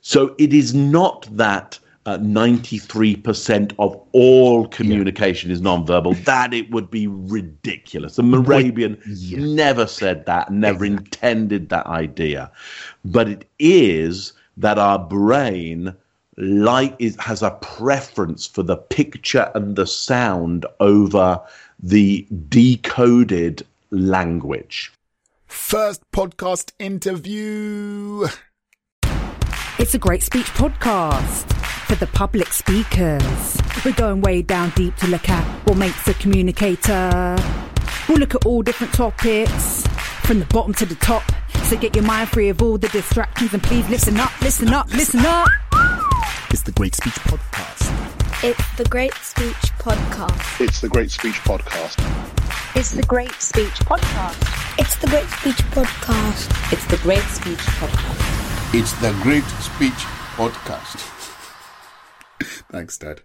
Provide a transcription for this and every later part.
So it is not that uh, 93% of all communication yeah. is nonverbal. That it would be ridiculous. The Mehrabian yeah. never said that, never exactly. intended that idea. But it is that our brain like is, has a preference for the picture and the sound over the decoded language. First podcast interview. It's a great speech podcast for the public speakers. We're going way down deep to look at what makes a communicator. We'll look at all different topics from the bottom to the top. So get your mind free of all the distractions and please listen up, listen up, listen up. It's the Great Speech Podcast. It's the Great Speech Podcast. It's the Great Speech Podcast. It's the Great Speech Podcast. It's the Great Speech Podcast. It's the Great Speech Podcast. It's the Great Speech Podcast. Thanks, Dad.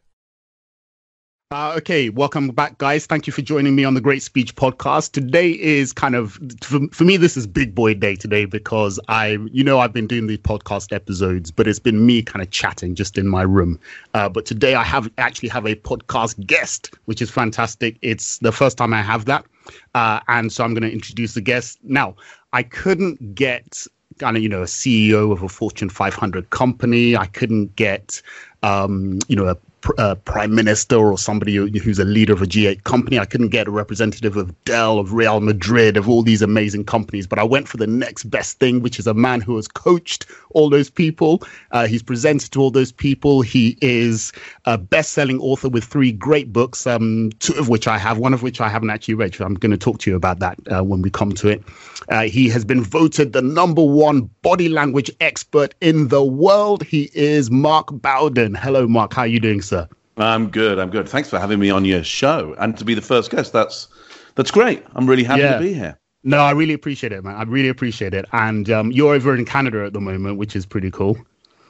Uh, okay, welcome back, guys. Thank you for joining me on the Great Speech Podcast. Today is kind of, for, for, me, this is big boy day today because I, you know, I've been doing these podcast episodes, but it's been me kind of chatting just in my room. Uh, but today I have actually have a podcast guest, which is fantastic. It's the first time I have that. Uh, and so I'm going to introduce the guest. Now, I couldn't get kind of, you know, a CEO of a Fortune 500 company. I couldn't get um, you know, a uh, prime minister or somebody who's a leader of a G8 company. I couldn't get a representative of Dell, of Real Madrid, of all these amazing companies, but I went for the next best thing, which is a man who has coached all those people. Uh, he's presented to all those people. He is a best-selling author with three great books, um, two of which I have, one of which I haven't actually read. So I'm going to talk to you about that uh, when we come to it. Uh, he has been voted the number one body language expert in the world. He is Mark Bowden. Hello, Mark. How are you doing, sir? Sir? I'm good. I'm good. Thanks for having me on your show and to be the first guest. That's that's great. I'm really happy yeah. to be here. No, I really appreciate it, man. I really appreciate it. And um, you're over in Canada at the moment, which is pretty cool.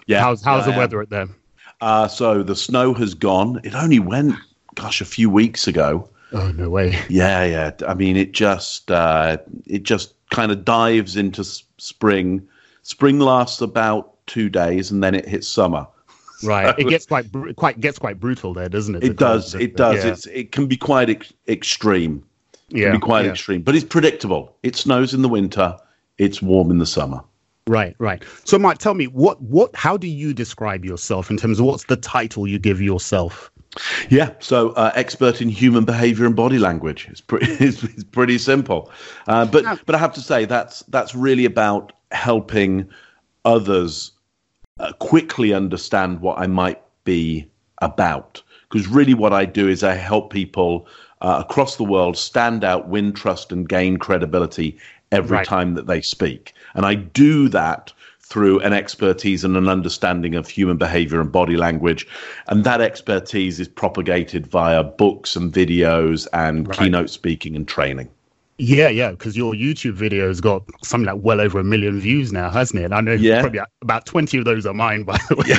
Yeah. How's how's yeah, the weather at there? Uh, so the snow has gone. It only went, gosh, a few weeks ago. Oh no way! Yeah, yeah. I mean, it just uh, it just kind of dives into s- spring. Spring lasts about two days, and then it hits summer. Right. it gets quite quite gets quite brutal there, doesn't it? It does. It does. Yeah. It's it can be quite ex- extreme. It yeah. Can be quite yeah. extreme, but it's predictable. It snows in the winter. It's warm in the summer. Right, right. So, Mike, tell me what what how do you describe yourself in terms of what's the title you give yourself? Yeah, so uh, expert in human behavior and body language. It's pretty, it's, it's pretty simple, uh, but but I have to say that's that's really about helping others uh, quickly understand what I might be about. Because really, what I do is I help people uh, across the world stand out, win trust, and gain credibility every right. time that they speak. And I do that through an expertise and an understanding of human behavior and body language. And that expertise is propagated via books and videos and right. keynote speaking and training. Yeah, yeah, because your YouTube video has got something like well over a million views now, hasn't it? And I know yeah. probably about 20 of those are mine, by the way. Yeah.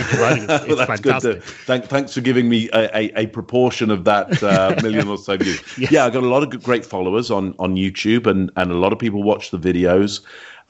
it's, fantastic. Thank, thanks for giving me a, a, a proportion of that uh, million or so views. yeah. yeah, I've got a lot of great followers on, on YouTube, and, and a lot of people watch the videos.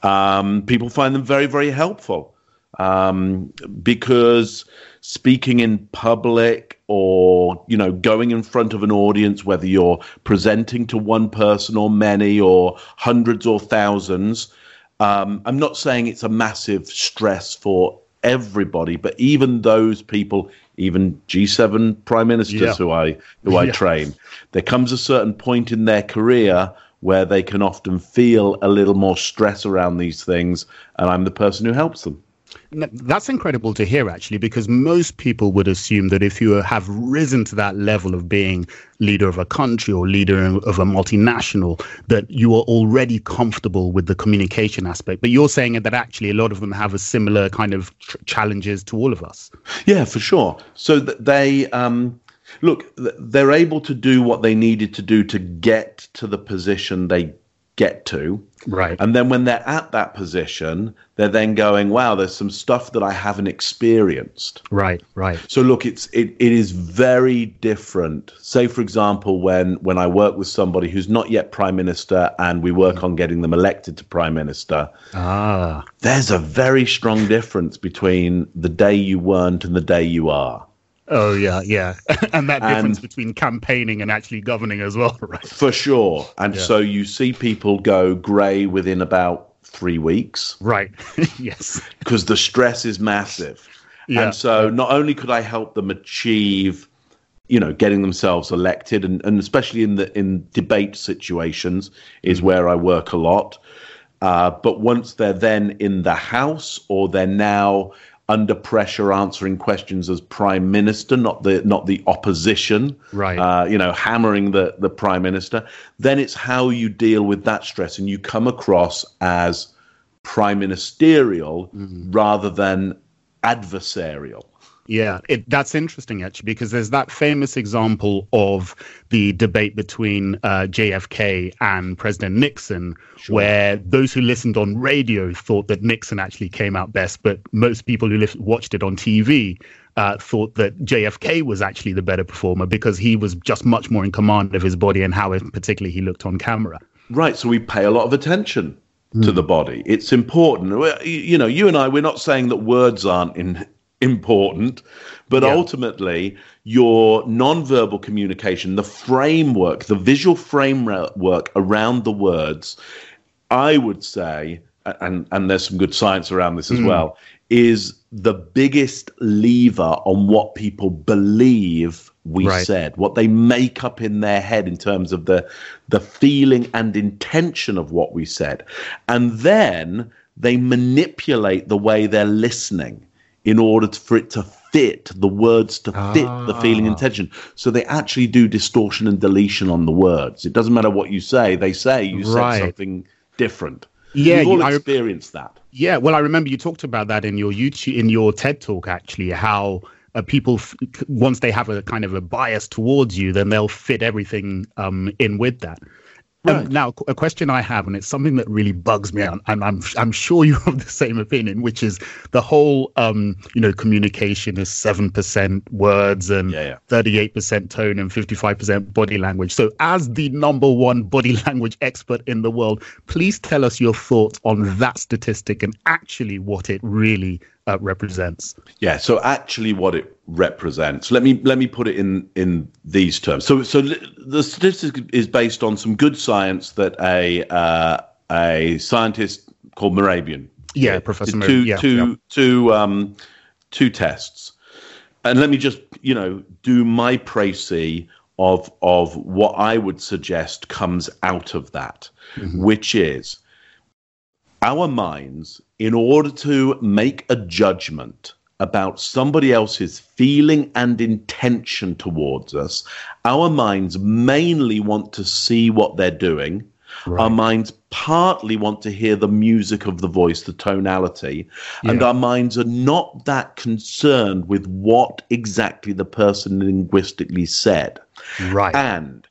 Um, people find them very, very helpful um, because speaking in public or you know going in front of an audience whether you're presenting to one person or many or hundreds or thousands um, i'm not saying it's a massive stress for everybody but even those people even g7 prime ministers yeah. who i who i train there comes a certain point in their career where they can often feel a little more stress around these things and i'm the person who helps them that's incredible to hear, actually, because most people would assume that if you have risen to that level of being leader of a country or leader of a multinational, that you are already comfortable with the communication aspect. But you're saying that actually a lot of them have a similar kind of tr- challenges to all of us. Yeah, for sure. So they. Um, look, they're able to do what they needed to do to get to the position they get to. Right. And then when they're at that position, they're then going, wow, there's some stuff that I haven't experienced. Right, right. So look, it's it, it is very different. Say, for example, when when I work with somebody who's not yet prime minister and we work on getting them elected to prime minister, Ah, there's a very strong difference between the day you weren't and the day you are. Oh yeah, yeah. and that difference And- between campaigning and actually governing as well, right? For sure. And Yeah. so you see people go grey within about three weeks Right. yes. because the stress is massive. Yeah. And so not only could I help them achieve, you know, getting themselves elected and, and especially in the in debate situations is where I work a lot. Uh, but once they're then in the House or they're now under pressure answering questions as prime minister, not the not the opposition, Right. Uh, you know, hammering the the prime minister, then it's how you deal with that stress and you come across as prime ministerial rather than adversarial. Yeah, it, that's interesting actually because there's that famous example of the debate between uh, JFK and President Nixon, where those who listened on radio thought that Nixon actually came out best, but most people who lis- watched it on TV uh, thought that JFK was actually the better performer because he was just much more in command of his body and how, in particular, he looked on camera. Right, so we pay a lot of attention to the body. It's important. You you know, you and I, we're not saying that words aren't in, important, but Yeah. ultimately, your nonverbal communication, the framework, the visual framework around the words, I would say, and and there's some good science around this as hmm. well, is the biggest lever on what people believe we Right. said, what they make up in their head in terms of the the feeling and intention of what we said, and then they manipulate the way they're listening in order for it to fit the words to fit the feeling intention. So they actually do distortion and deletion on the words. It doesn't matter what you say; they say you Right. said something different. Yeah, we've all I- experienced that. Yeah, well, I remember you talked about that in your YouTube, in your TED talk, actually, how uh, people, f- once they have a kind of a bias towards you, then they'll fit everything um, in with that. Um, now, a question I have, and it's something that really bugs me, and I'm, I'm, I'm sure you're of the same opinion, which is the whole, um, you know, communication is 7% words and Yeah, yeah. 38% tone and 55% body language. So, as the number one body language expert in the world, please tell us your thoughts on that statistic and actually what it really uh, represents. Yeah. So actually, what it represents. Let me let me put it in in these terms. So so the statistic is based on some good science that a uh, a scientist called Mehrabian. Yeah, did. Professor Did Mehrabian, Two yeah, two yeah. two um two tests, and let me just you know do my précis of of what I would suggest comes out of that, which is our minds, in order to make a judgment about somebody else's feeling and intention towards us, our minds mainly want to see what they're doing. Our minds partly want to hear the music of the voice, the tonality, and our minds are not that concerned with what exactly the person linguistically said. Right. And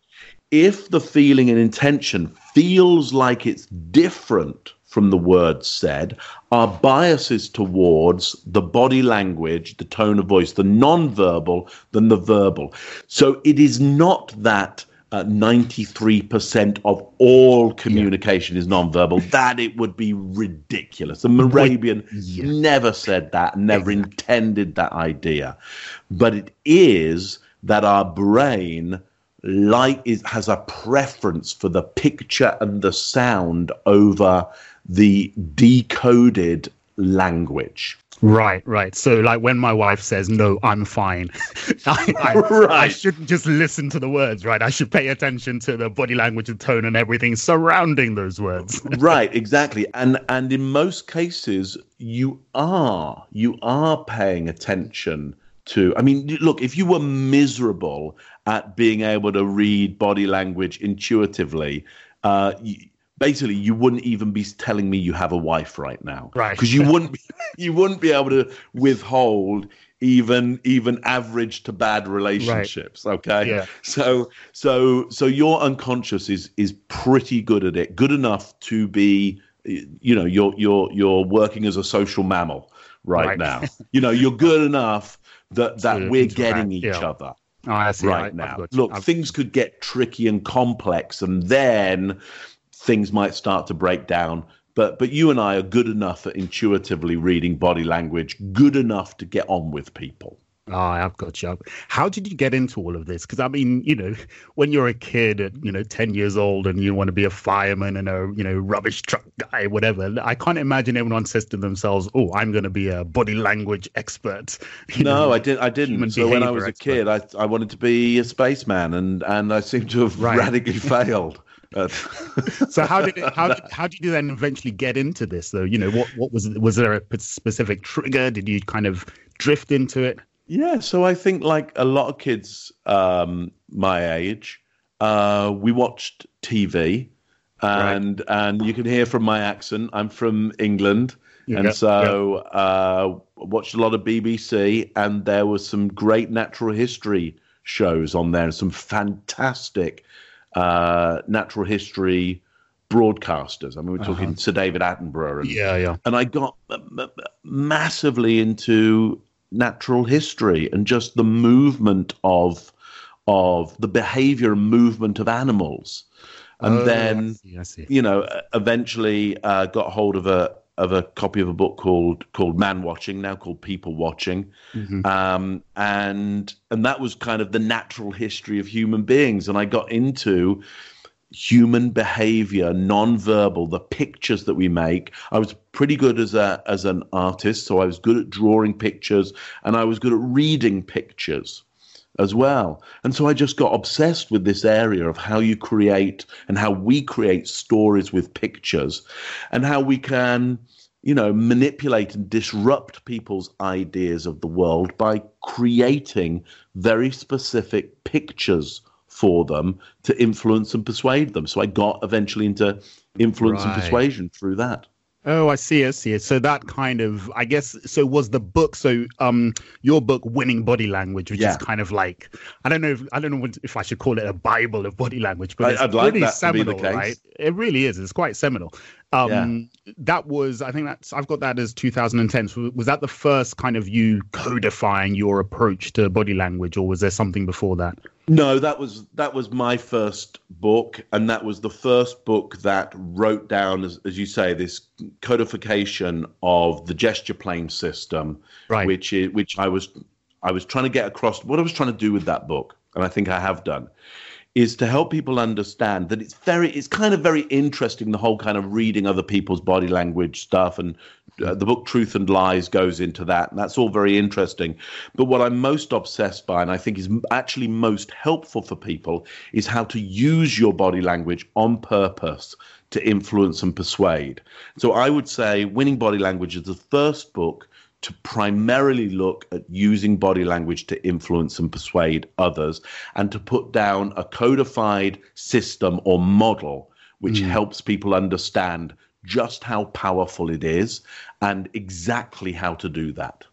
if the feeling and intention feels like it's different from the words said, our biases towards the body language, the tone of voice, the non-verbal than the verbal. So it is not that uh, 93% of all communication is non-verbal. That it would be ridiculous. And Mehrabian never said that, never intended that idea. But it is that our brain like is has a preference for the picture and the sound over the decoded language. Right, right. So, like when my wife says, "No, I'm fine," I, I, I shouldn't just listen to the words, right? I should pay attention to the body language and tone and everything surrounding those words. right exactly and and in most cases you are you are paying attention to i mean look if you were miserable at being able to read body language intuitively uh you, basically you wouldn't even be telling me you have a wife right now Right. because you wouldn't be, you wouldn't be able to withhold even even average to bad relationships. Right. Okay, yeah. So so so your unconscious is is pretty good at it, good enough to be, you know, you're you're you're working as a social mammal right, right. now. you know, you're good enough that that we're getting each yeah. other. Oh, I see. Right I, now, look, I've... things could get tricky and complex, and then things might start to break down. But but you and I are good enough at intuitively reading body language, good enough to get on with people. Oh, I've got you. How did you get into all of this? Because I mean, you know, when you're a kid at you know ten years old and you want to be a fireman and a you know rubbish truck guy, whatever, I can't imagine everyone says to themselves, "Oh, I'm going to be a body language expert." You no, know, I didn't. I didn't. So when I was a expert. kid, I I wanted to be a spaceman, and and I seem to have right. radically failed. So how did it, how did, how did you then eventually get into this though? You know, what what was was there a specific trigger? Did you kind of drift into it? Yeah, so I think like a lot of kids um, my age, uh, we watched TV, and right. and you can hear from my accent. I'm from England, yeah, and so yeah. uh, watched a lot of BBC, and there was some great natural history shows on there, and some fantastic uh, natural history broadcasters. I mean, we're uh-huh. talking. Sir David Attenborough, and, yeah, yeah. And I got massively into natural history and just the movement of of the behavior and movement of animals. And oh, then, I see, I see. you know, eventually uh, got hold of a of a copy of a book called called Man Watching, now called People Watching, mm-hmm. um, and and that was kind of the natural history of human beings. And I got into human behavior, non-verbal, the pictures that we make. I was pretty good as a as an artist, so I was good at drawing pictures and I was good at reading pictures as well. And so I just got obsessed with this area of how you create and how we create stories with pictures and how we can you know manipulate and disrupt people's ideas of the world by creating very specific pictures for them to influence and persuade them. So I got eventually into influence right. and persuasion through that. Oh, I see. I see. So that kind of, I guess, so was the book. So, um, your book, "Winning Body Language," which yeah. is kind of like, I don't know, if, I don't know if I should call it a bible of body language, but it's I'd like pretty that seminal, to be the case. right? It really is. It's quite seminal. Um, yeah. that was, I think that's, I've got that as 2010. So was that the first kind of you codifying your approach to body language, or was there something before that? No, that was that was my first book, and that was the first book that wrote down, as, as you say, this codification of the gesture plane system, right. which is, which I was I was trying to get across. What I was trying to do with that book, and I think I have done, is to help people understand that it's very it's kind of very interesting the whole kind of reading other people's body language stuff and uh, the book truth and lies goes into that and that's all very interesting. But what i'm most obsessed by and i think is actually most helpful for people is how to use your body language on purpose to influence and persuade. So i would say winning body language is the first book to primarily look at using body language to influence and persuade others and to put down a codified system or model which mm. helps people understand just how powerful it is and exactly how to do that.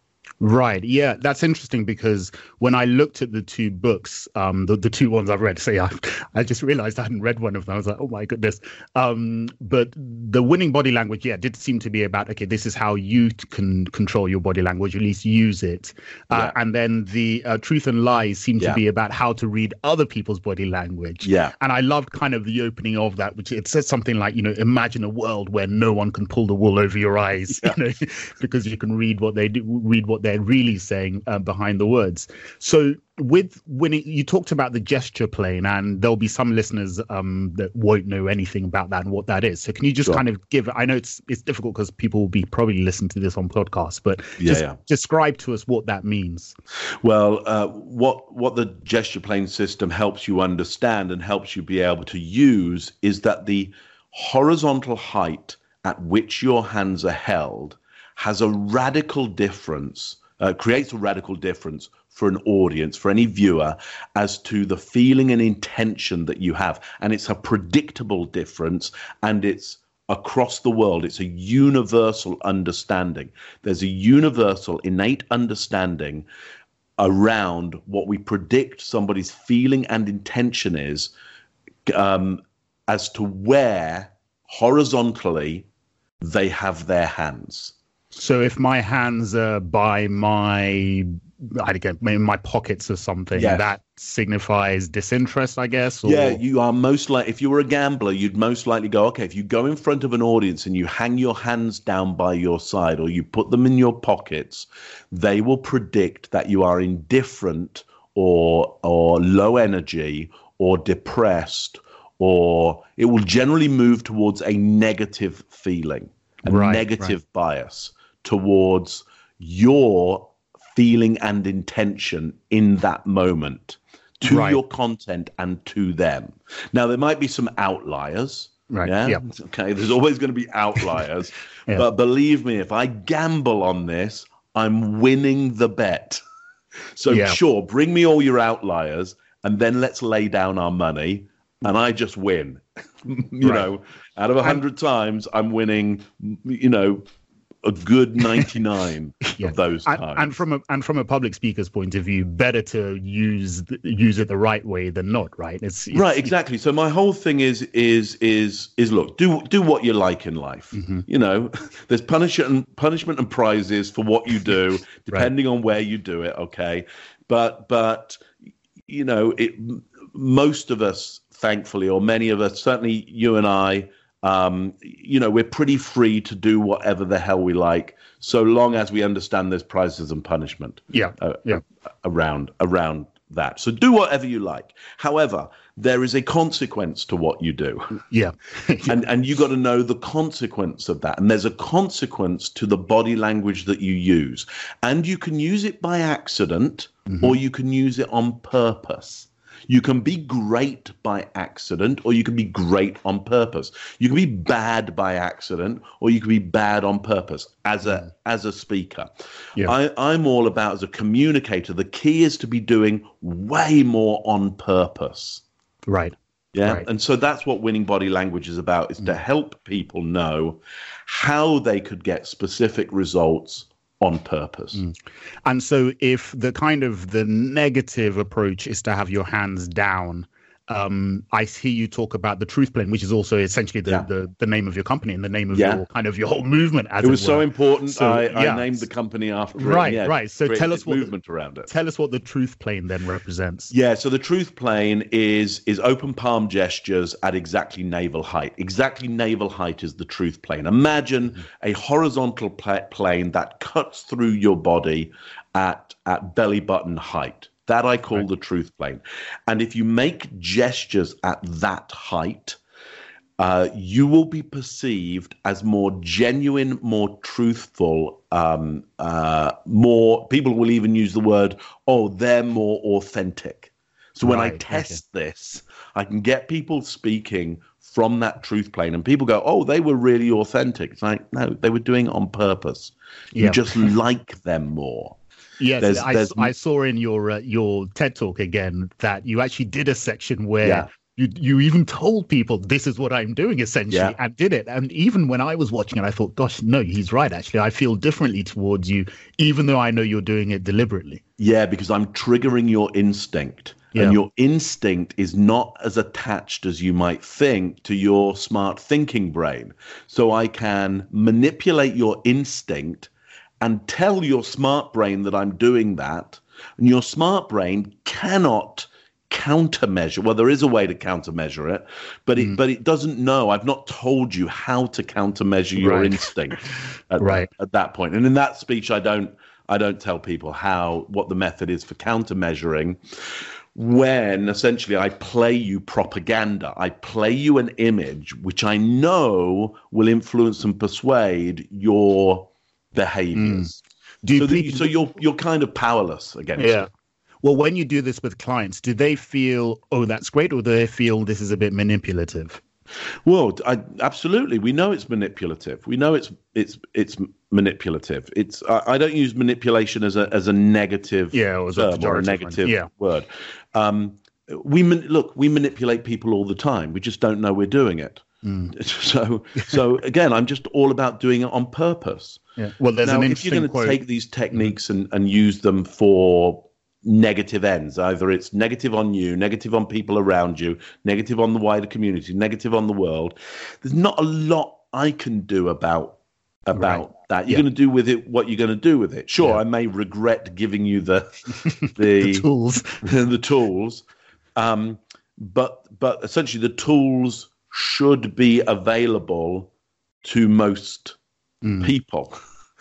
Right. Yeah, that's interesting because when I looked at the two books, um, the, the two ones I've read, say I, I just realized I hadn't read one of them. I was like, oh my goodness. Um, but the winning body language, yeah, did seem to be about okay, this is how you can control your body language, at least use it. Uh, yeah. And then the uh, truth and lies seem yeah. to be about how to read other people's body language. Yeah. And I loved kind of the opening of that, which it says something like, you know, imagine a world where no one can pull the wool over your eyes, you know, because you can read what they do, read what they they're really saying uh, behind the words. So with when it, you talked about the gesture plane, and there'll be some listeners um, that won't know anything about that and what that is. So can you just sure. kind of give? I know it's it's difficult because people will be probably listening to this on podcast, but yeah, just yeah. describe to us what that means. Well, uh, what what the gesture plane system helps you understand and helps you be able to use is that the horizontal height at which your hands are held has a radical difference uh, creates a radical difference for an audience, for any viewer, as to the feeling and intention that you have. And it's a predictable difference and it's across the world. It's a universal understanding. There's a universal innate understanding around what we predict somebody's feeling and intention is um, as to where horizontally they have their hands. So if my hands are by my I don't know, in my pockets or something, Yes. that signifies disinterest, I guess. Or... Yeah, you are most like if you were a gambler, you'd most likely go, okay, if you go in front of an audience and you hang your hands down by your side or you put them in your pockets, they will predict that you are indifferent or or low energy or depressed or it will generally move towards a negative feeling, a Right, negative bias towards your feeling and intention in that moment to Right. your content and to them. Now there might be some outliers. Right, Yeah. yeah. Okay. There's always going to be outliers, Yeah. but believe me, if I gamble on this, I'm winning the bet. So Yeah. sure, bring me all your outliers, and then let's lay down our money, and I just win. you Right. know, out of a hundred times, I'm winning. You know, a good ninety-nine Yeah. of those And, times. and from a and from a public speaker's point of view, better to use use it the right way than not. Right? It's, it's right exactly so my whole thing is is is is look do do what you like in life Mm-hmm. you know there's punishment and punishment and prizes for what you do depending on where you do it okay but but you know it most of us thankfully or many of us certainly you and i um, you know we're pretty free to do whatever the hell we like so long as we understand there's prizes and punishment Yeah. uh, yeah. around around that. So do whatever you like. However, there is a consequence to what you do. Yeah. and and you got to know the consequence of that. And there's a consequence to the body language that you use. And you can use it by accident or you can use it on purpose. You can be great by accident or you can be great on purpose. You can be bad by accident or you can be bad on purpose as a as a speaker. Yeah. I, I'm all about as a communicator, the key is to be doing way more on purpose. right. Yeah. Right. And so that's what winning body language is about is to mm. help people know how they could get specific results on purpose. Mm. And so, if the kind of the negative approach is to have your hands down, um, I hear you talk about the truth plane, which is also essentially the, Yeah. the, the name of your company and the name of Yeah. your kind of your whole movement. As It was were. so important. So, I, yeah. I named the company after it. Right, Yeah, right. So tell us what the- movement around it. Tell us what the truth plane then represents. Yeah, so the truth plane is is open palm gestures at exactly navel height. Exactly navel height is the truth plane. Imagine a horizontal pla- plane that cuts through your body at at belly button height. That I call the truth plane. And if you make gestures at that height, uh, you will be perceived as more genuine, more truthful, um, uh, more. People will even use the word, "Oh, they're more authentic." So when I Right, okay. test this, I can get people speaking from that truth plane, and people go, "Oh, they were really authentic." It's like, no, they were doing it on purpose. You Yeah. just like them more. Yes, There's- I, there's- I saw in your uh, your TED talk again that you actually did a section where Yeah. you you even told people this is what I'm doing essentially Yeah. and did it. And even when I was watching it, I thought, gosh, no, he's right. Actually, I feel differently towards you, even though I know you're doing it deliberately. Yeah, because I'm triggering your instinct. Yeah. And your instinct is not as attached as you might think to your smart thinking brain. So I can manipulate your instinct and tell your smart brain that I'm doing that. And your smart brain cannot countermeasure. Well, there is a way to countermeasure it, but it hmm. but it doesn't know. I've not told you how to countermeasure your Right. instinct at, Right. at that point. And in that speech, I don't I don't tell people how what the method is for countermeasuring. When essentially I play you propaganda, I play you an image which I know will influence and persuade your behaviors. Do you So, you, so you're you're kind of powerless against Yeah. it. Well, when you do this with clients, do they feel, oh, that's great, or do they feel this is a bit manipulative? Well, I, absolutely. We know it's manipulative. We know it's it's it's manipulative. It's I, I don't use manipulation as a as a negative Yeah, or term or a negative Yeah. word. Um, we look. We manipulate people all the time. We just don't know we're doing it. Mm. So, so again, I'm just all about doing it on purpose. Yeah. Well, there's now, an if you're going to take these techniques and, and use them for negative ends, either it's negative on you, negative on people around you, negative on the wider community, negative on the world, there's not a lot I can do about about right. that. You're yeah. going to do with it what you're going to do with it. Sure, yeah. I may regret giving you the the, the tools, the tools, um, but but essentially the tools should be available to most mm. people.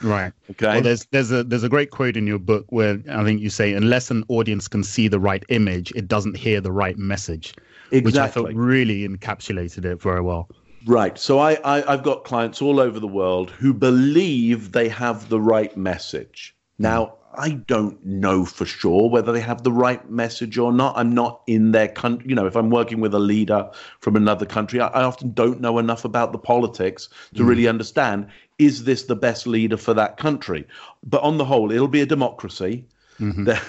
Right. Okay. Well, there's there's a there's a great quote in your book where I think you say unless an audience can see the right image, it doesn't hear the right message. Exactly. Which I thought really encapsulated it very well. Right. So I, I have got clients all over the world who believe they have the right message. Now I don't know for sure whether they have the right message or not. I'm not in their country. You know, if I'm working with a leader from another country, I, I often don't know enough about the politics to mm. really understand is this the best leader for that country. But on the whole, it'll be a democracy. Mm-hmm. There,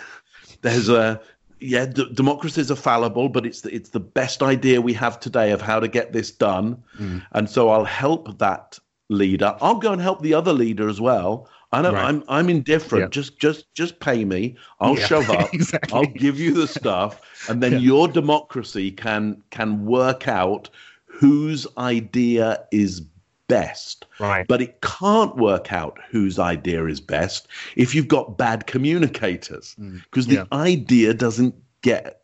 there's a yeah, d- democracies are fallible, but it's the, it's the best idea we have today of how to get this done. Mm. And so I'll help that leader. I'll go and help the other leader as well. I know right. I'm I'm indifferent. Yeah. Just just just pay me. I'll yeah. show up. exactly. I'll give you the stuff, and then yeah. your democracy can can work out whose idea is best. Right. But it can't work out whose idea is best if you've got bad communicators, because mm. the idea doesn't get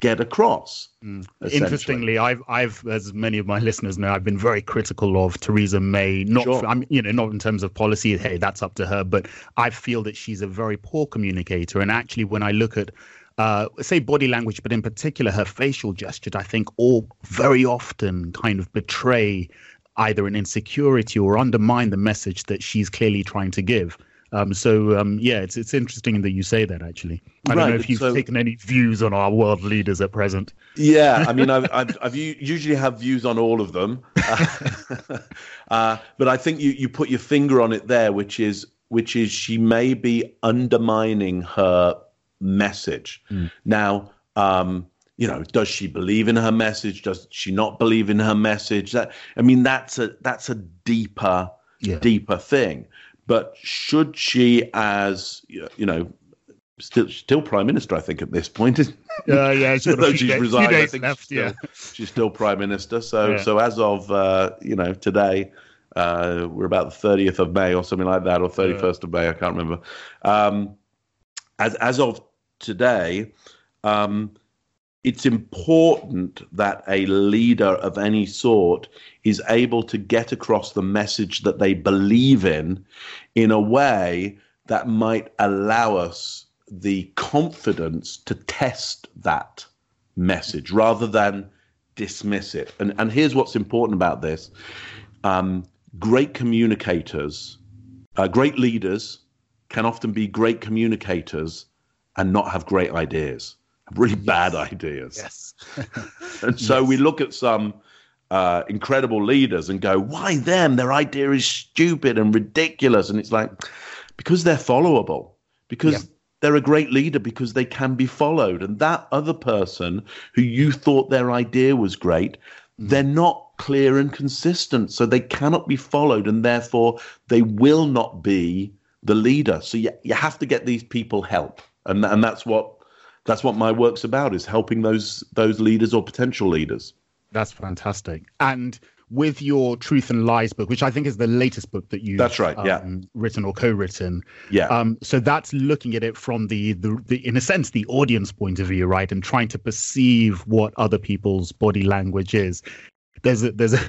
get across. Mm. Interestingly, I've I've as many of my listeners know, I've been very critical of Theresa May. Not sure. I'm you know not in terms of policy. Hey, that's up to her. But I feel that she's a very poor communicator. And actually, when I look at uh, say body language, but in particular her facial gestures, I think all very often kind of betray either an insecurity or undermine the message that she's clearly trying to give. Um, so um, yeah, it's it's interesting that you say that. Actually, I don't know if you've so, taken any views on our world leaders at present. Yeah, I mean, I've, I've, I've usually have views on all of them, uh, but I think you you put your finger on it there, which is which is she may be undermining her message. Mm. Now, um, you know, does she believe in her message? Does she not believe in her message? That I mean, that's a that's a deeper yeah. deeper thing. But should she, as you know, still still prime minister, I think at this point. Uh, yeah, she's, she's resigned. I think left, she's, still, yeah. she's still prime minister. So yeah. so as of uh, you know today, uh, we're about the thirtieth of May or something like that, or thirty first of May. I can't remember. Um, as as of today. Um, it's important that a leader of any sort is able to get across the message that they believe in in a way that might allow us the confidence to test that message rather than dismiss it. And, and here's what's important about this um, great communicators, uh, great leaders can often be great communicators and not have great ideas really bad ideas. Yes. and so yes. we look at some uh, incredible leaders and go, why them? Their idea is stupid and ridiculous. And it's like, because they're followable, because yeah. they're a great leader, because they can be followed. And that other person who you thought their idea was great, mm. they're not clear and consistent. So they cannot be followed. And therefore, they will not be the leader. So you, you have to get these people help. And, and that's what that's what my work's about is helping those those leaders or potential leaders. That's fantastic. And with your truth and lies book which i think is the latest book that you that's right um, yeah written or co-written yeah. um so that's looking at it from the, the the in a sense the audience point of view right and trying to perceive what other people's body language is there's a there's a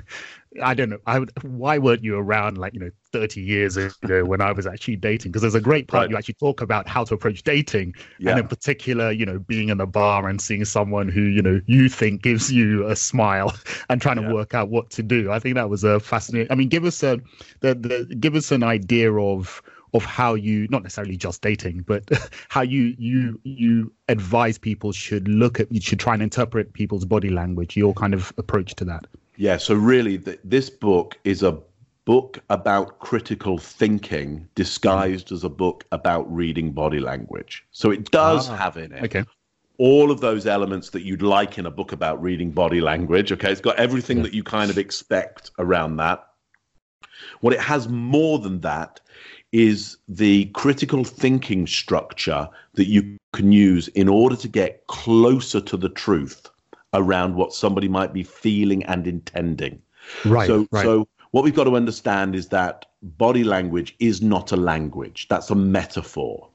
I don't know. I would, why weren't you around like you know 30 years ago when I was actually dating? Because there's a great part right. you actually talk about how to approach dating, yeah. and in particular, you know, being in a bar and seeing someone who you know you think gives you a smile and trying to work out what to do. I think that was a fascinating. I mean, give us a the, the give us an idea of of how you not necessarily just dating, but how you you you advise people should look at you should try and interpret people's body language. Your kind of approach to that. Yeah, so really, th- this book is a book about critical thinking disguised as a book about reading body language. So it does ah, have in it okay. all of those elements that you'd like in a book about reading body language. Okay, it's got everything yeah. that you kind of expect around that. What it has more than that is the critical thinking structure that you can use in order to get closer to the truth around what somebody might be feeling and intending. Right. So, right. so what we've got to understand is that body language is not a language. That's a metaphor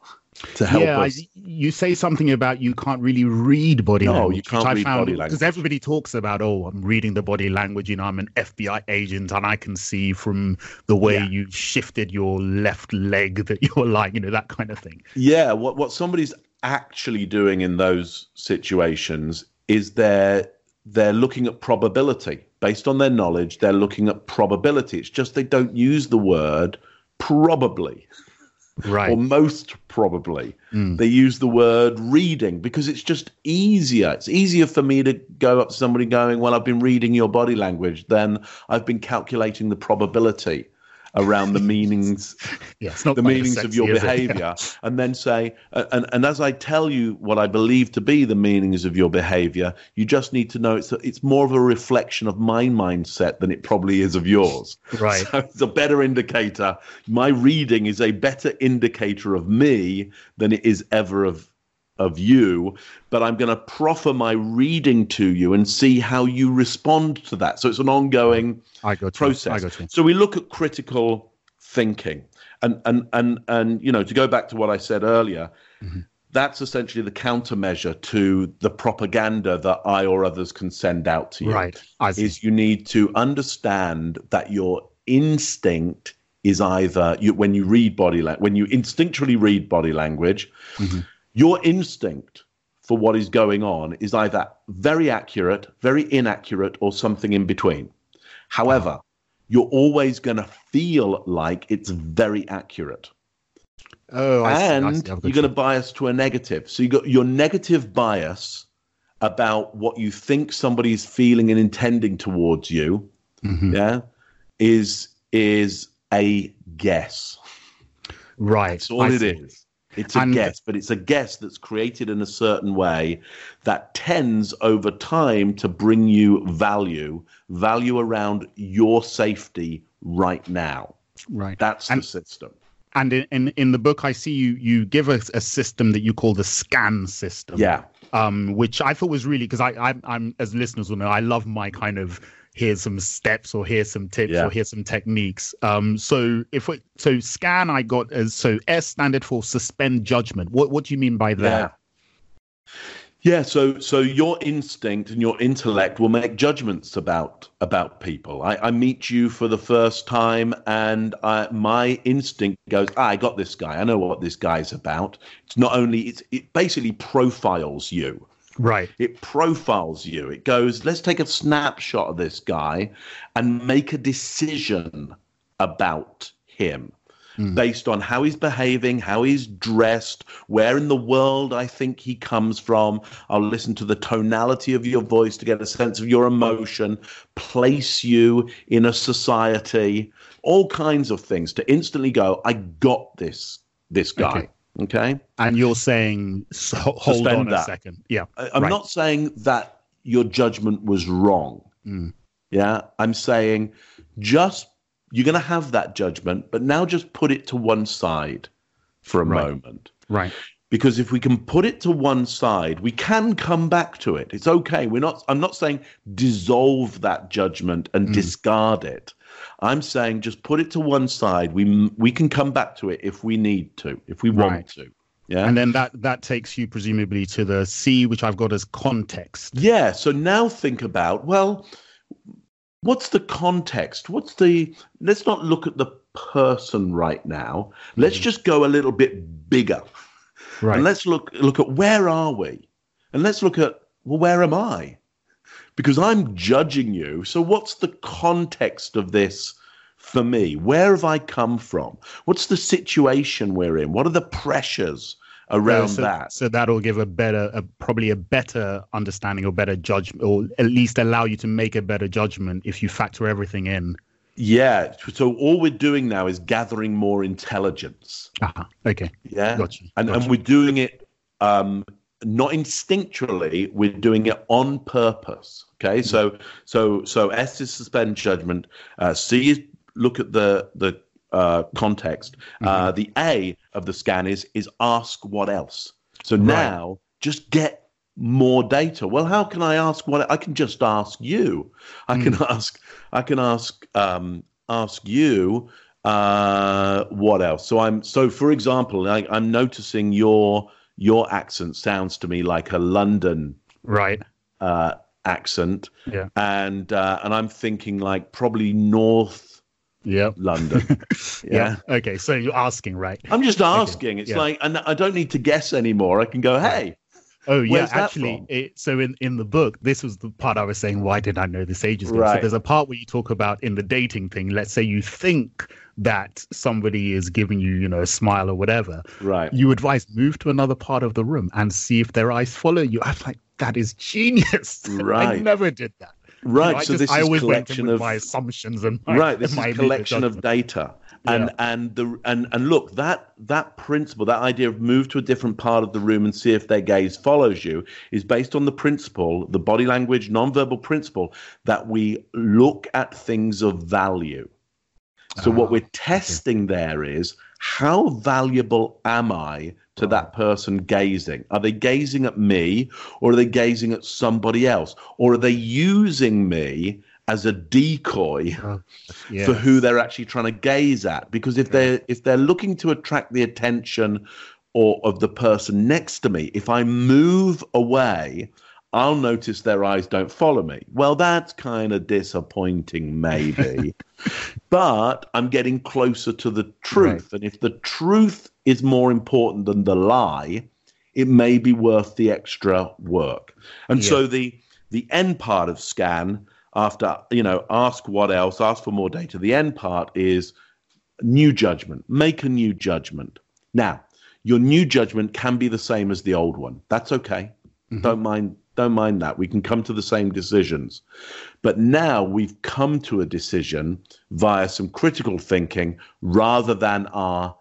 to help yeah, us. I, you say something about you can't really read body no, language. you can't read found, body language because everybody talks about, oh, I'm reading the body language. You know, I'm an FBI agent, and I can see from the way yeah. you shifted your left leg that you're like, you know, that kind of thing. Yeah, what what somebody's actually doing in those situations is they're they're looking at probability based on their knowledge. They're looking at probability. It's just they don't use the word probably right. or most probably. Mm. They use the word reading because it's just easier. It's easier for me to go up to somebody going, Well, I've been reading your body language, than I've been calculating the probability around the meanings, yeah, the meanings sexy, of your behavior, yeah. and then say, and and as I tell you what I believe to be the meanings of your behavior, you just need to know it's a, it's more of a reflection of my mindset than it probably is of yours. Right, so it's a better indicator. My reading is a better indicator of me than it is ever of of you, but I'm going to proffer my reading to you and see how you respond to that. So it's an ongoing process. I got you. So we look at critical thinking, and and and and you know to go back to what I said earlier. Mm-hmm. That's essentially the countermeasure to the propaganda that I or others can send out to you. Right. Is you need to understand that your instinct is either you, when you read body language, when you instinctually read body language, mm-hmm your instinct for what is going on is either very accurate, very inaccurate, or something in between. However, you're always going to feel like it's very accurate. Oh, I and see, I see. you're going to bias to a negative. So you got your negative bias about what you think somebody is feeling and intending towards you. Mm-hmm. Yeah, is is a guess. Right. That's all I it see. is. It's a And- guess, but it's a guess that's created in a certain way that tends over time to bring you value, value around your safety right now. Right. That's And- the system. And in, in, in the book, I see you you give us a, system that you call the scan system. Yeah. Um, which I thought was really because I I'm, I'm as listeners will know I love my kind of here's some steps or here's some tips Yeah. or here's some techniques. Um, so if we, so scan I got as so S standard for suspend judgment. What what do you mean by that? Yeah, so so your instinct and your intellect will make judgments about about people. I, I meet you for the first time, and I, my instinct goes, ah, "I got this guy. I know what this guy's about." It's not only it's, it basically profiles you. Right. It profiles you. It goes, let's take a snapshot of this guy and make a decision about him hmm. based on how he's behaving, how he's dressed, where in the world I think he comes from. I'll listen to the tonality of your voice to get a sense of your emotion, place you in a society, all kinds of things to instantly go, I got this this guy. Okay. And you're saying so, hold Suspend on a that. second. Yeah. I- I'm right. not saying that your judgment was wrong. Mm. Yeah, I'm saying just you're going to have that judgment, but now just put it to one side for a Right. moment. right. Because if we can put it to one side, we can come back to it. It's okay. We're not. I'm not saying dissolve that judgment and discard it. I'm saying just put it to one side. We we can come back to it if we need to, if we want Right. to. Yeah. And then that that takes you presumably to the C, which I've got as context. Yeah. So now think about well, what's the context? What's the? Let's not look at the person right now. Let's mm. just go a little bit bigger, Right. and let's look look at where are we, and let's look at well, where am I? Because I'm judging you. So what's the context of this? For me, where have I come from? What's the situation we're in? What are the pressures around so, that? So that'll give a better, a, probably a better understanding or better judgment, or at least allow you to make a better judgment if you factor everything in. Yeah. So all we're doing now is gathering more intelligence. Uh-huh. Okay. Yeah. Gotcha, And gotcha. and we're doing it um, not instinctually, we're doing it on purpose. Okay, so so so S is suspend judgment. Uh, C is look at the the uh, context. Uh, the A of the scan is is ask what else. So now just get more data. Well, how can I ask what I can just ask you? I can ask I can ask um, ask you uh, what else. So I'm so for example, I, I'm noticing your your accent sounds to me like a London Right. uh, accent, Yeah. and uh, and I'm thinking like probably North Yep. London. Yeah. Okay. So you're asking, right? I'm just asking. It's yeah. like, and I don't need to guess anymore. I can go, hey, Oh yeah, actually, it, so in in the book, this was the part I was saying. Why did I know this ages ago? So there's a part where you talk about in the dating thing. Let's say you think that somebody is giving you, you know, a smile or whatever. right. You advise move to another part of the room and see if their eyes follow you. I'm like, that is genius. Right. I never did that. You Right. know, I so just- this I is collection of my assumptions and my, right. This and is collection of data, and Yeah. and the and and look that that principle, that idea of move to a different part of the room and see if their gaze follows you, is based on the principle, the body language nonverbal principle that we look at things of value. So what ah, we're testing there is how valuable am I to that oh. person gazing? Are they gazing at me or are they gazing at somebody else? Or are they using me as a decoy Yeah. for who they're actually trying to gaze at? Because if they're if they're looking to attract the attention or of the person next to me, if I move away, I'll notice their eyes don't follow me. Well, that's kind of disappointing, maybe. but I'm getting closer to the truth. And if the truth is more important than the lie, it may be worth the extra work. And so the the end part of scan after you know ask what else ask for more data. The end part is new judgment. Make a new judgment. Now your new judgment can be the same as the old one. That's okay. Mm-hmm. Don't mind don't mind that. We can come to the same decisions. But now we've come to a decision via some critical thinking rather than our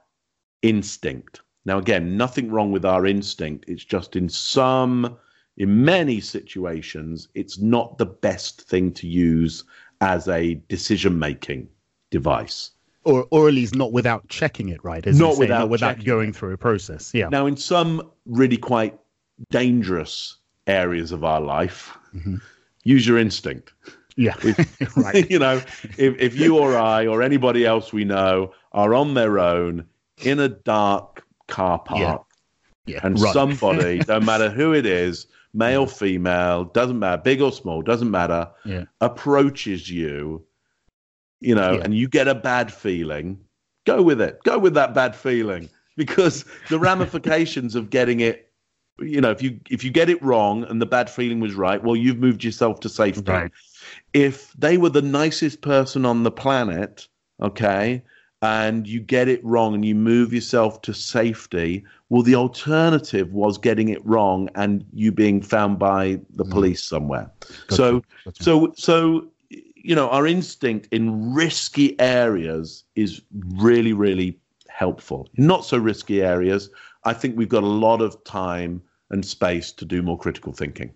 instinct now again nothing wrong with our instinct it's just in some in many situations it's not the best thing to use as a decision making device or or at least not without checking it, right? As Not without not without going through a process. Yeah. Now, in some really quite dangerous areas of our life, mm-hmm. use your instinct. yeah. right. you know, if, if you or I or anybody else we know are on their own in a dark car park Yeah. and Run. somebody, no matter who it is, male, female, doesn't matter, big or small, doesn't matter, Yeah. approaches you, you know, Yeah. and you get a bad feeling, go with it. Go with that bad feeling because the ramifications of getting it, you know, if you if you get it wrong and the bad feeling was right, well, you've moved yourself to safety. Right. If they were the nicest person on the planet, okay, and you get it wrong and you move yourself to safety, well, the alternative was getting it wrong and you being found by the mm. police somewhere. So, so, so, you know, our instinct in risky areas is really, really helpful. In not so risky areas, I think we've got a lot of time and space to do more critical thinking.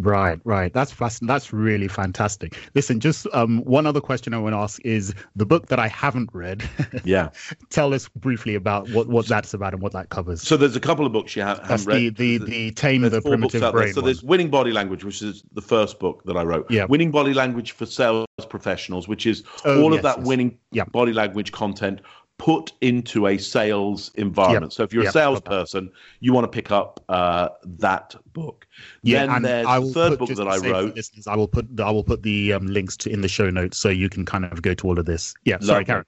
Right, right. That's fast. That's really fantastic. Listen, just um, one other question I want to ask is the book that I haven't read. Yeah. Tell us briefly about what, what that's about and what that covers. So there's a couple of books you ha- haven't read. the, the the tame the primitive out there. brain. So there's. Winning Body Language, which is the first book that I wrote. Yeah. Winning Body Language for Sales Professionals, which is Oh, all yes, of that yes. winning Yeah. body language content put into a sales environment. Yep. So if you're Yep, a salesperson, you want to pick up uh, that book. Yeah, then and there's I the will third put, book that I wrote. Listeners, I will put I will put the um, links to in the show notes so you can kind of go to all of this. Yeah, sorry, Karen.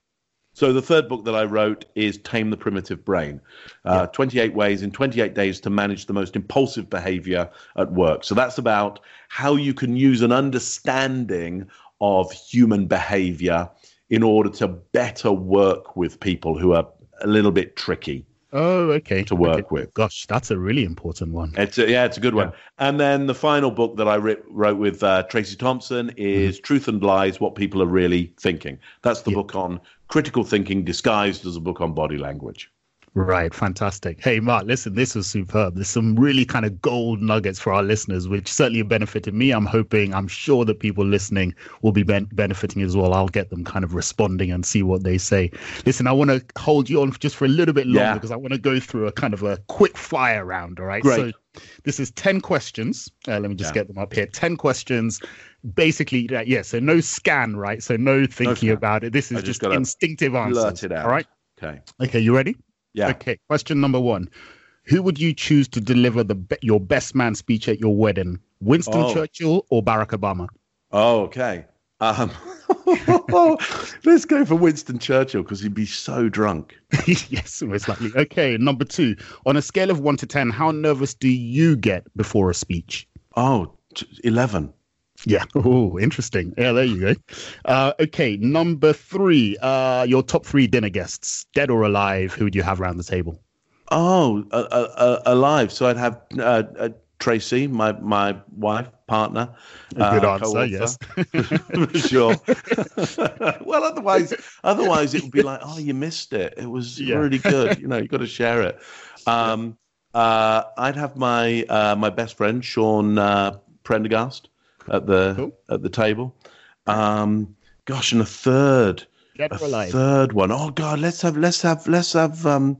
So the third book that I wrote is Tame the Primitive Brain. Uh, 28 ways in 28 days to manage the most impulsive behavior at work. So that's about how you can use an understanding of human behavior in order to better work with people who are a little bit tricky. Oh, okay. To work Okay. with. Gosh, that's a really important one. It's a, yeah, it's a good one. And then the final book that I writ, wrote with uh, Tracey Thomson is Truth and Lies: What People Are Really Thinking. That's the book on critical thinking disguised as a book on body language. Right, fantastic. Hey, Mark, listen, this was superb. There's some really kind of gold nuggets for our listeners, which certainly benefited me. I'm hoping, I'm sure that people listening will be ben- benefiting as well. I'll get them kind of responding and see what they say. Listen, I want to hold you on just for a little bit longer Yeah. because I want to go through a kind of a quick fire round. All right. Great. So this is 10 questions. Uh, let me just Yeah. get them up here. 10 questions. Basically, yeah, so no scan, right? So no thinking scan. about it. This is I just just instinctive answers. Blurt it out. All right. Okay. Okay, you ready? Yeah. Okay, question number one. Who would you choose to deliver the be- your best man speech at your wedding? Winston Oh. Churchill or Barack Obama? Oh, okay. Um, let's go for Winston Churchill because he'd be so drunk. yes, most likely. Okay, number two. On a scale of one to 10, how nervous do you get before a speech? Oh, t- 11. Yeah. Oh, interesting. Yeah, there you go. Uh, okay, number three. Uh, your top three dinner guests, dead or alive, who would you have around the table? Oh, uh, uh, uh, alive. So I'd have uh, uh, Tracey, my my wife, partner. uh, Good answer, co-author. yes. For sure. well, otherwise, otherwise it would be like, oh, you missed it. It was Yeah. really good. You know, you got to share it. Um, uh, I'd have my uh, my best friend Sean uh, Prendergast at the Cool. at the table. Um, gosh, and a third, Dead a alive? third one. Oh God, let's have let's have let's have um,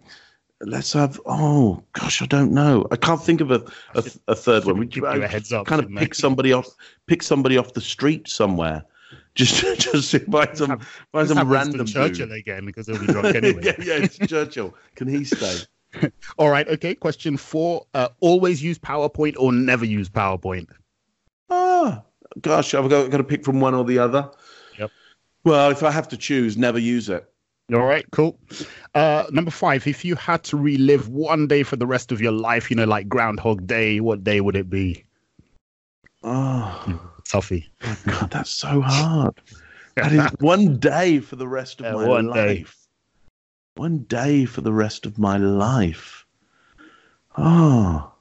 let's have. Oh gosh, I don't know. I can't think of a a, a third one. Would give you a heads up, Kind of I? pick somebody off pick somebody off the street somewhere. Just just invite some Have- find some random Churchill dude. again because he'll be drunk anyway. yeah, yeah, it's Churchill. Can he stay? All right. Okay. Question four. Uh, always use PowerPoint or never use PowerPoint? Ah, gosh, I've got, got to pick from one or the other. Yep. Well, if I have to choose, never use it. All right. Cool. Uh, number five. If you had to relive one day for the rest of your life, you know, like Groundhog Day, what day would it be? Oh, Tuffy. God, that's so hard. That is one day for the rest of Yeah, my one life. day. One day for the rest of my life. Oh,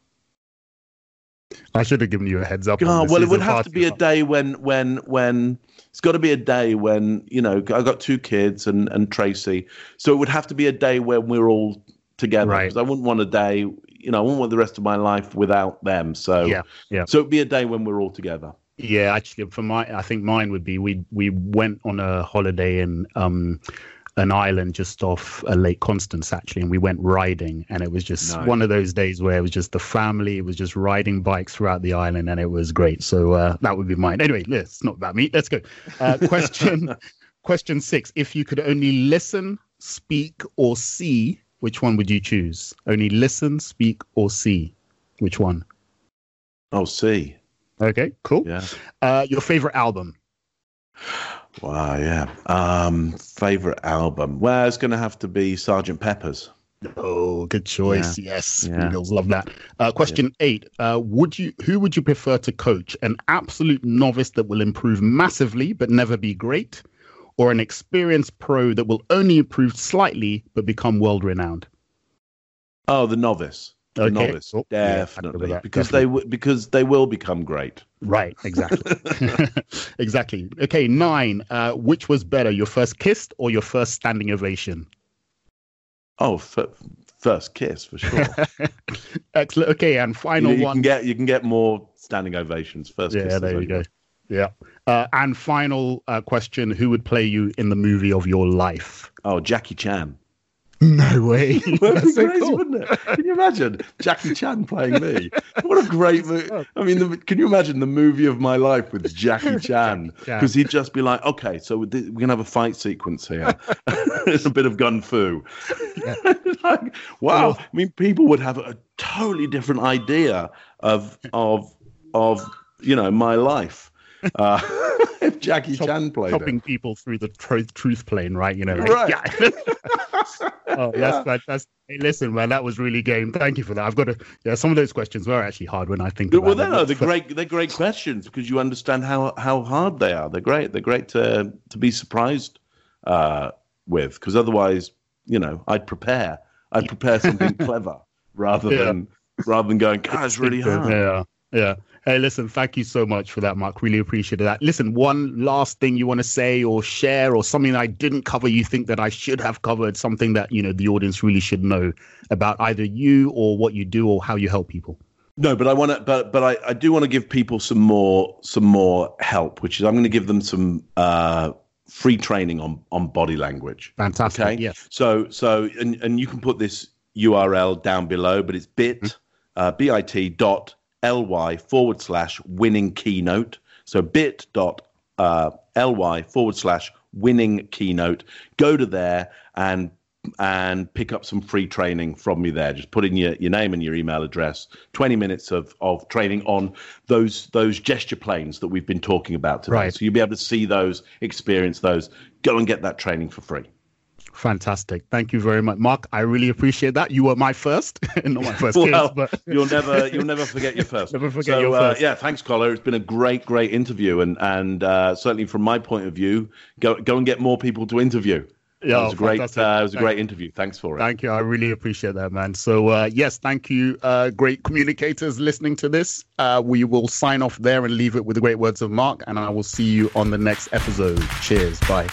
I should have given you a heads up. Well, it would have to be a day when, when, when. It's got to be a day when you know I got two kids and and Tracey, so it would have to be a day when we're all together. Right. Because I wouldn't want a day, you know, I wouldn't want the rest of my life without them. So Yeah, yeah. So it'd be a day when we're all together. Yeah, actually, for my, I think mine would be we we went on a holiday in um an island just off a Lake Constance actually, and we went riding, and it was just Nice. one of those days where it was just the family, it was just riding bikes throughout the island, and it was great. So uh, that would be mine. Anyway, it's not about me. Let's go. Uh, question question six: If you could only listen, speak, or see, which one would you choose? Only listen, speak, or see. Which one? Oh, see, Okay, cool. yeah. Uh, your favorite album? Wow, yeah. Um, favorite album? Well, it's going to have to be Sergeant Pepper's. Oh, good choice. Yes, Yeah. Eagles love that. Uh, question eight: uh, Would you? Who would you prefer to coach? An absolute novice that will improve massively but never be great, or an experienced pro that will only improve slightly but become world renowned? Oh, the novice. The Okay, novice. Yeah, with definitely, that, because definitely. they w- because they will become great. Right. Exactly. exactly. Okay. Nine. Uh, which was better, your first kiss or your first standing ovation? Oh, f- first kiss for sure. Excellent. Okay, and final know, you one. can get you can get more standing ovations. First kiss. yeah, there you go. Yeah. Uh, and final uh, question: Who would play you in the movie of your life? Oh, Jackie Chan. No way. That'd be so crazy, cool. wouldn't it? Can you imagine Jackie Chan playing me? What a great movie! I mean, the, can you imagine the movie of my life with Jackie Chan? Because he'd just be like, "Okay, so we're gonna have a fight sequence here. it's a bit of gun fu." like, wow! I mean, people would have a totally different idea of of of you know my life uh, if Jackie Chop- Chan played chopping it. people through the tr- truth plane, right? You know, like, Right. Yeah. oh, that's fantastic. Hey, listen, man, that was really game. Thank you for that. I've got to. Yeah, some of those questions were actually hard when I think about Well, no, they're great. They're great questions because you understand how how hard they are. They're great. They're great to to be surprised uh, with because otherwise, you know, I'd prepare. I'd prepare something clever rather Yeah. than rather than going. God, it's really hard. Yeah. Yeah. Hey, listen, thank you so much for that, Mark. Really appreciate that. Listen, one last thing you want to say or share or something I didn't cover you think that I should have covered, something that, you know, the audience really should know about either you or what you do or how you help people. No, but I want to, but but I, I do want to give people some more some more help, which is I'm going to give them some uh, free training on on body language. Fantastic. Okay. Yes. So so and and you can put this URL down below, but it's bit mm-hmm. uh, bit dot ly forward slash winning keynote. So bit dot uh, ly forward slash winning keynote. Go to there and and pick up some free training from me there. Just put in your, your name and your email address. Twenty minutes of, of training on those those gesture planes that we've been talking about today. Right. So you'll be able to see those, experience those. Go and get that training for free. Fantastic. Thank you very much, Mark. I really appreciate that. You were my first, not my first well, case, but you'll never you'll never forget your first. never forget so, your uh, first. Uh, yeah, thanks, Collar. It's been a great, great interview, and and uh, certainly from my point of view, go go and get more people to interview. Yeah, it was a great. Uh, it was a great interview. Thanks for it. Thank you. I really appreciate that, man. So uh, yes, thank you, uh, great communicators listening to this. Uh, we will sign off there and leave it with the great words of Mark, and I will see you on the next episode. Cheers. Bye.